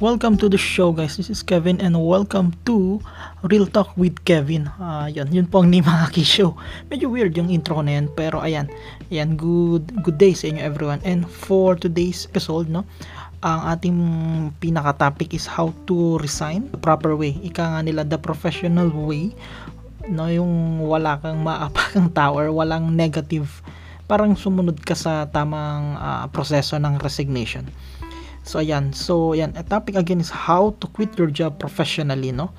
Welcome to the show guys. This is Kevin and welcome to Real Talk with Kevin. Uh, yun, yun po ang name ng show. Medyo weird yung intro na yan pero ayan. Ayan, good good day sa inyo everyone. And for today's episode, no, ang ating pinaka topic is how to resign the proper way. Ika nga nila the professional way. No, yung wala kang maapakang tower, walang negative parang sumunod ka sa tamang uh, proseso ng resignation. So ayan, so ayan, a topic again is how to quit your job professionally, no?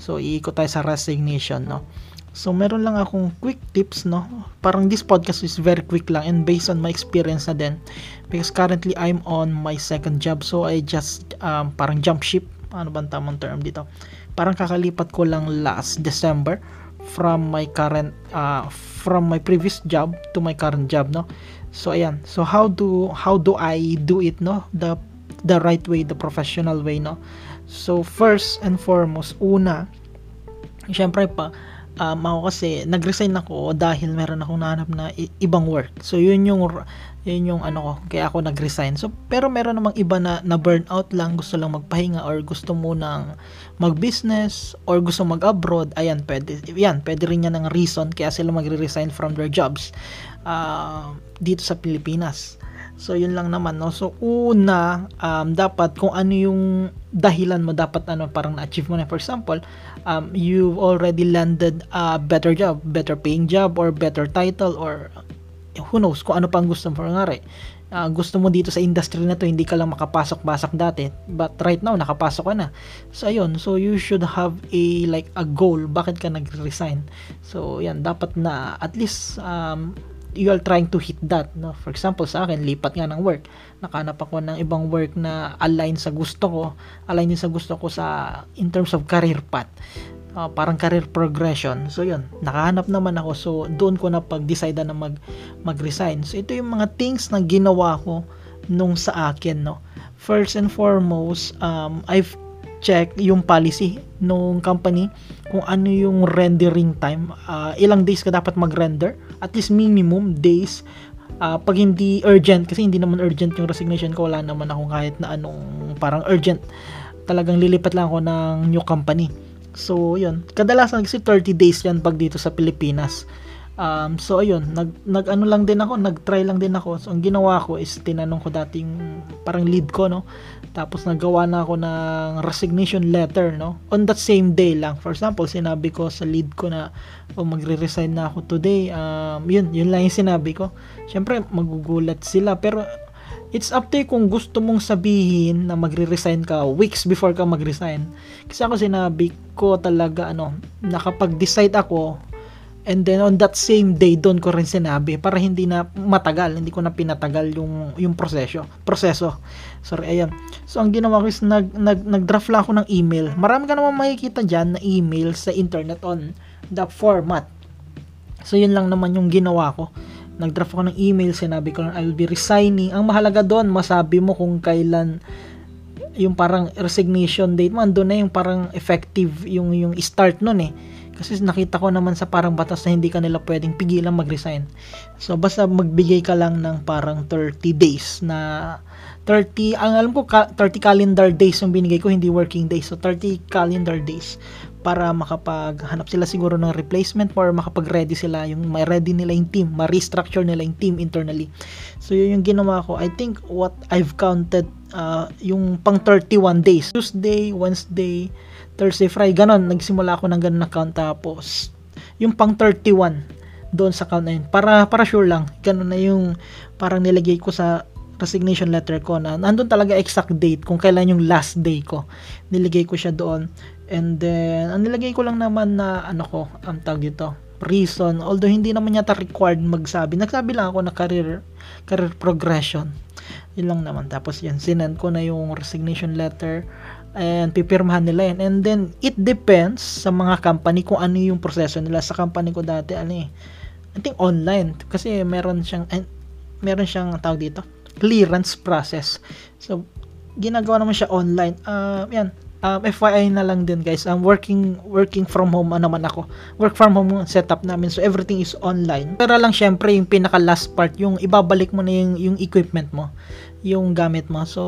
So iikot tayo sa resignation, no? So meron lang akong quick tips, no? Parang this podcast is very quick lang and based on my experience na din because currently I'm on my second job so I just um, parang jump ship, ano bang tamang term dito? Parang kakalipat ko lang last December from my current uh, from my previous job to my current job no so ayan so how do how do I do it no the the right way, the professional way, no? So, first and foremost, una, syempre pa, um, ako kasi, nag-resign ako dahil meron akong nahanap na ibang work. So, yun yung, yun yung ano ko, kaya ako nag-resign. So, pero meron namang iba na, na burnout lang, gusto lang magpahinga or gusto mo nang mag-business or gusto mag-abroad, ayan, pwede, yan, pwede rin yan ng reason kaya sila magre-resign from their jobs uh, dito sa Pilipinas. So, yun lang naman, no? So, una, um, dapat kung ano yung dahilan mo, dapat ano, parang na-achieve mo na. For example, um, you've already landed a better job, better paying job, or better title, or who knows, kung ano pang gusto mo. Ngari, uh, gusto mo dito sa industry na to, hindi ka lang makapasok-pasok dati. But right now, nakapasok ka na. So, ayun. So, you should have a, like, a goal. Bakit ka nag-resign? So, yan. Dapat na, at least, um, you are trying to hit that no? For example sa akin lipat nga ng work. Nakanap ako ng ibang work na align sa gusto ko align din sa gusto ko sa in terms of career path. Uh, parang career progression. So yun. Nakahanap naman ako. So doon ko na pag-decide na mag mag-resign. So ito yung mga things na ginawa ko nung sa akin no? First and foremost um, I've check yung policy nung company kung ano yung rendering time. Uh, ilang days ka dapat mag-render? At least minimum days. Uh, pag hindi urgent kasi hindi naman urgent yung resignation ko wala naman ako kahit na anong parang urgent. Talagang lilipat lang ako ng new company. So yun. Kadalasan kasi 30 days yan pag dito sa Pilipinas Um, so ayun, nag nag ano lang din ako, nag-try lang din ako. So ang ginawa ko is tinanong ko dating parang lead ko no. Tapos nagawa na ako ng resignation letter no. On that same day lang. For example, sinabi ko sa lead ko na oh, magre-resign na ako today. Um, yun, yun lang yung sinabi ko. Syempre magugulat sila pero it's up to you kung gusto mong sabihin na magre-resign ka weeks before ka mag-resign. Kasi ako sinabi ko talaga ano, nakapag-decide ako And then on that same day doon ko rin sinabi para hindi na matagal, hindi ko na pinatagal yung yung proseso. Proseso. Sorry, ayan. So ang ginawa ko is nag, nag nag-draft lang ako ng email. Marami ka naman makikita diyan na email sa internet on the format. So yun lang naman yung ginawa ko. Nag-draft ako ng email, sinabi ko lang I will be resigning. Ang mahalaga doon, masabi mo kung kailan yung parang resignation date mo, andun na yung parang effective yung yung start noon eh kasi nakita ko naman sa parang batas na hindi kanila pwedeng pigilan mag-resign. So basta magbigay ka lang ng parang 30 days na 30, ang alam ko 30 calendar days yung binigay ko, hindi working days. So 30 calendar days para makapaghanap sila siguro ng replacement or makapag-ready sila yung may ready nila yung team, ma-restructure nila yung team internally. So yun yung ginawa ko. I think what I've counted uh, yung pang 31 days. Tuesday, Wednesday, Thursday, Friday, ganon. Nagsimula ako ng ganon na count. Tapos, yung pang 31 doon sa count na yun. Para, para sure lang. Ganon na yung parang nilagay ko sa resignation letter ko na nandun talaga exact date kung kailan yung last day ko. Nilagay ko siya doon. And then, ang nilagay ko lang naman na ano ko, ang tawag dito, reason. Although hindi naman yata required magsabi. Nagsabi lang ako na career, career progression. Yun lang naman. Tapos yan, sinend ko na yung resignation letter and pipirmahan nila yan. And then, it depends sa mga company kung ano yung proseso nila. Sa company ko dati, ano eh, I think online. Kasi meron siyang, eh, meron siyang tawag dito, clearance process. So, ginagawa naman siya online. Uh, yan, um, FYI na lang din guys, I'm working working from home ano naman ako. Work from home setup namin so everything is online. Pero lang syempre yung pinaka last part, yung ibabalik mo na yung, yung equipment mo, yung gamit mo. So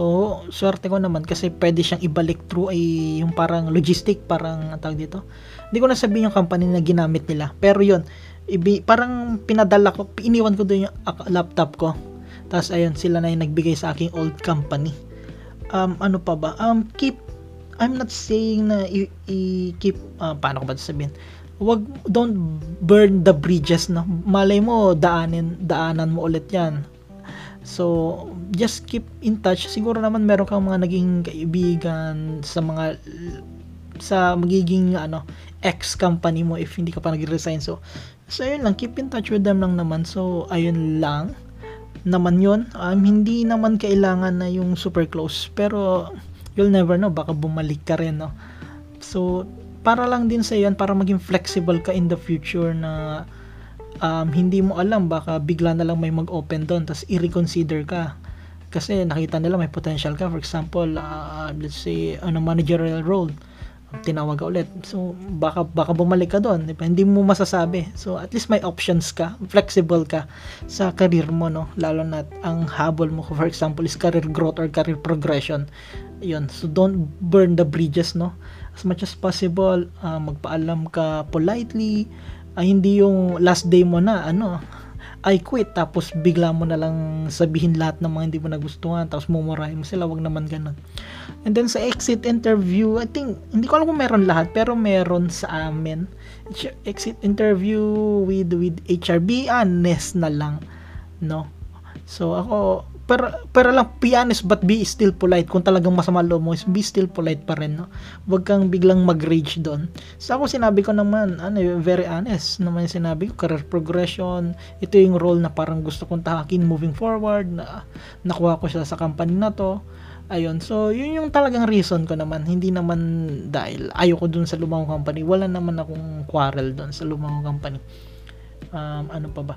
swerte ko naman kasi pwede siyang ibalik through ay yung parang logistic, parang ang tawag dito. Hindi ko na sabihin yung company na ginamit nila. Pero yun, ibi, parang pinadala ko, iniwan ko doon yung laptop ko. Tapos ayun, sila na yung nagbigay sa aking old company um, ano pa ba? Um, keep, I'm not saying na i, i keep, uh, paano ko ba sabihin? Wag, don't burn the bridges, no? Malay mo, daanin, daanan mo ulit yan. So, just keep in touch. Siguro naman meron kang mga naging kaibigan sa mga sa magiging ano ex company mo if hindi ka pa nag-resign. So, so ayun lang, keep in touch with them lang naman. So, ayun lang naman yon um, hindi naman kailangan na yung super close pero you'll never know baka bumalik ka rin no so para lang din sa yan para maging flexible ka in the future na um, hindi mo alam baka bigla na lang may mag-open doon tapos i-reconsider ka kasi nakita nila may potential ka for example uh, let's say ano managerial role tinawag ka ulit. So, baka, baka bumalik ka doon. Diba? Hindi mo masasabi. So, at least may options ka. Flexible ka sa career mo, no? Lalo na ang habol mo, for example, is career growth or career progression. Yun. So, don't burn the bridges, no? As much as possible, uh, magpaalam ka politely. Uh, hindi yung last day mo na, ano, I quit tapos bigla mo na lang sabihin lahat ng mga hindi mo nagustuhan tapos mumurahin mo sila wag naman ganun. And then sa exit interview I think hindi ko alam kung meron lahat pero meron sa amin. Exit interview with with HRB honest na lang no? So ako pero, pero lang honest but be still polite. Kung talagang masama loob mo is be still polite pa rin no? Wag kang biglang mag-rage doon. Sa ako sinabi ko naman ano very honest naman yung sinabi ko career progression ito yung role na parang gusto kong tahakin moving forward na nakuha ko siya sa company na to. Ayun so yun yung talagang reason ko naman. Hindi naman dahil ayoko dun sa lumang company. Wala naman akong quarrel dun sa lumang company. Um, ano pa ba?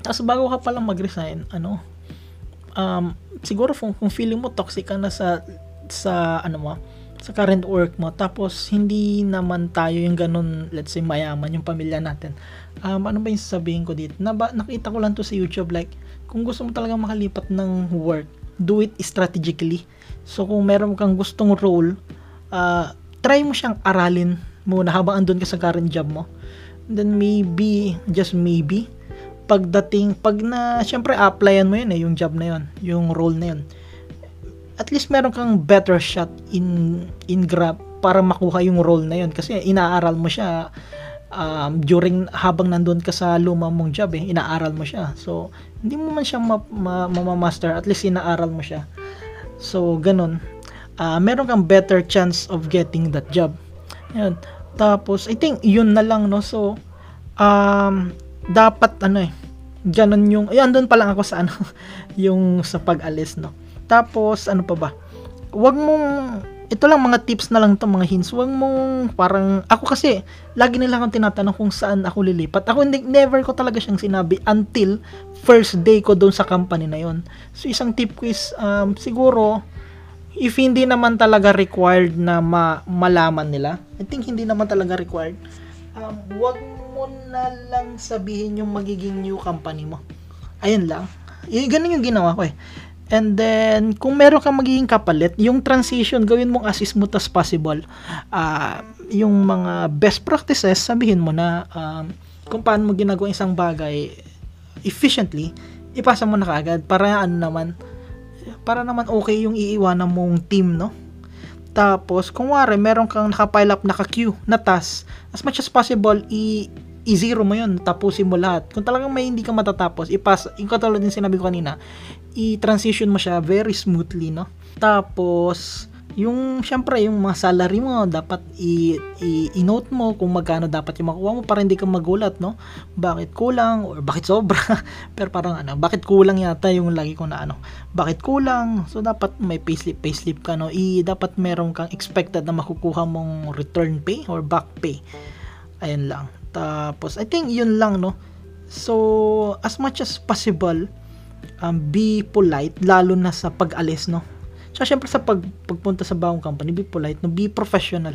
Tapos bago ka palang mag-resign ano um, siguro kung, kung feeling mo toxic ka na sa sa ano mo sa current work mo tapos hindi naman tayo yung ganun let's say mayaman yung pamilya natin um, ano ba yung sasabihin ko dito? Na ba, nakita ko lang to sa YouTube like kung gusto mo talaga makalipat ng work do it strategically. So kung meron kang gustong role uh, try mo siyang aralin muna habang andun ka sa current job mo. Then maybe just maybe pagdating, pag na, syempre, applyan mo yun eh, yung job na yun, yung role na yun. At least meron kang better shot in, in Grab para makuha yung role na yun. Kasi inaaral mo siya um, during, habang nandun ka sa luma mong job eh, inaaral mo siya. So, hindi mo man siya ma, ma, ma-master, at least inaaral mo siya. So, ganun. Uh, meron kang better chance of getting that job. Yan. Tapos, I think, yun na lang, no? So, um, dapat ano eh, ganun yung, ay andun pa lang ako sa ano, yung sa pag-alis, no. Tapos, ano pa ba? Huwag mong, ito lang mga tips na lang to mga hints. Huwag mong parang, ako kasi, lagi nila akong tinatanong kung saan ako lilipat. Ako hindi, never ko talaga siyang sinabi until first day ko doon sa company na yon. So, isang tip ko is, um, siguro, if hindi naman talaga required na ma- malaman nila, I think hindi naman talaga required, um, huwag mo na lang sabihin yung magiging new company mo. Ayun lang. Y- ganun yung ginawa ko eh. And then, kung meron kang magiging kapalit, yung transition, gawin mong as smooth as possible. Uh, yung mga best practices, sabihin mo na um, kung paano mo ginagawa isang bagay efficiently, ipasa mo na kaagad para ano naman, para naman okay yung iiwanan mong team, no? Tapos, kung wari, meron kang nakapile up, naka-queue na task, as much as possible, i- i-zero mo yun, tapusin mo lahat. Kung talagang may hindi ka matatapos, ipas, yung katulad din sinabi ko kanina, i-transition mo siya very smoothly, no? Tapos, yung syempre yung mga salary mo dapat i, i, i-note mo kung magkano dapat yung makuha mo para hindi ka magulat no? Bakit kulang or bakit sobra? Pero parang ano bakit kulang yata yung lagi ko na ano bakit kulang? So dapat may payslip payslip ka no? I dapat meron kang expected na makukuha mong return pay or back pay. Ayun lang tapos, I think yun lang, no? So, as much as possible, um, be polite, lalo na sa pag-alis, no? Tsaka syempre sa pag, pagpunta sa bagong company, be polite, no? be professional.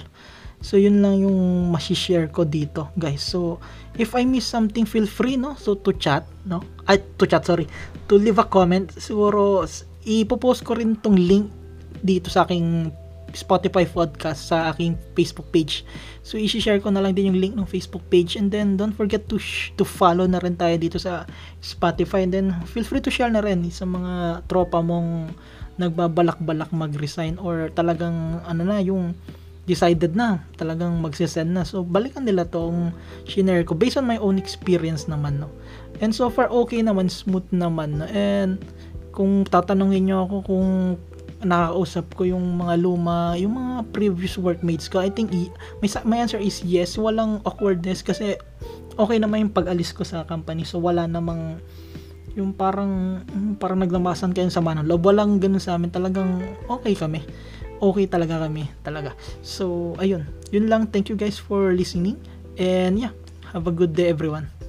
So yun lang yung share ko dito, guys. So if I miss something, feel free, no? So to chat, no? Ay, to chat, sorry. To leave a comment. Siguro ipopost ko rin tong link dito sa aking Spotify podcast sa aking Facebook page. So i-share ko na lang din yung link ng Facebook page and then don't forget to sh- to follow na rin tayo dito sa Spotify and then feel free to share na rin sa mga tropa mong nagbabalak-balak mag-resign or talagang ano na yung decided na talagang magsisend na so balikan nila tong shinare ko based on my own experience naman no and so far okay naman smooth naman no? and kung tatanungin nyo ako kung nakakausap ko yung mga luma, yung mga previous workmates ko, I think my, my answer is yes. Walang awkwardness kasi okay naman yung pag-alis ko sa company. So wala namang yung parang parang naglamasan kayo sa manong loob. Walang ganun sa amin. Talagang okay kami. Okay talaga kami. Talaga. So, ayun. Yun lang. Thank you guys for listening. And yeah, have a good day everyone.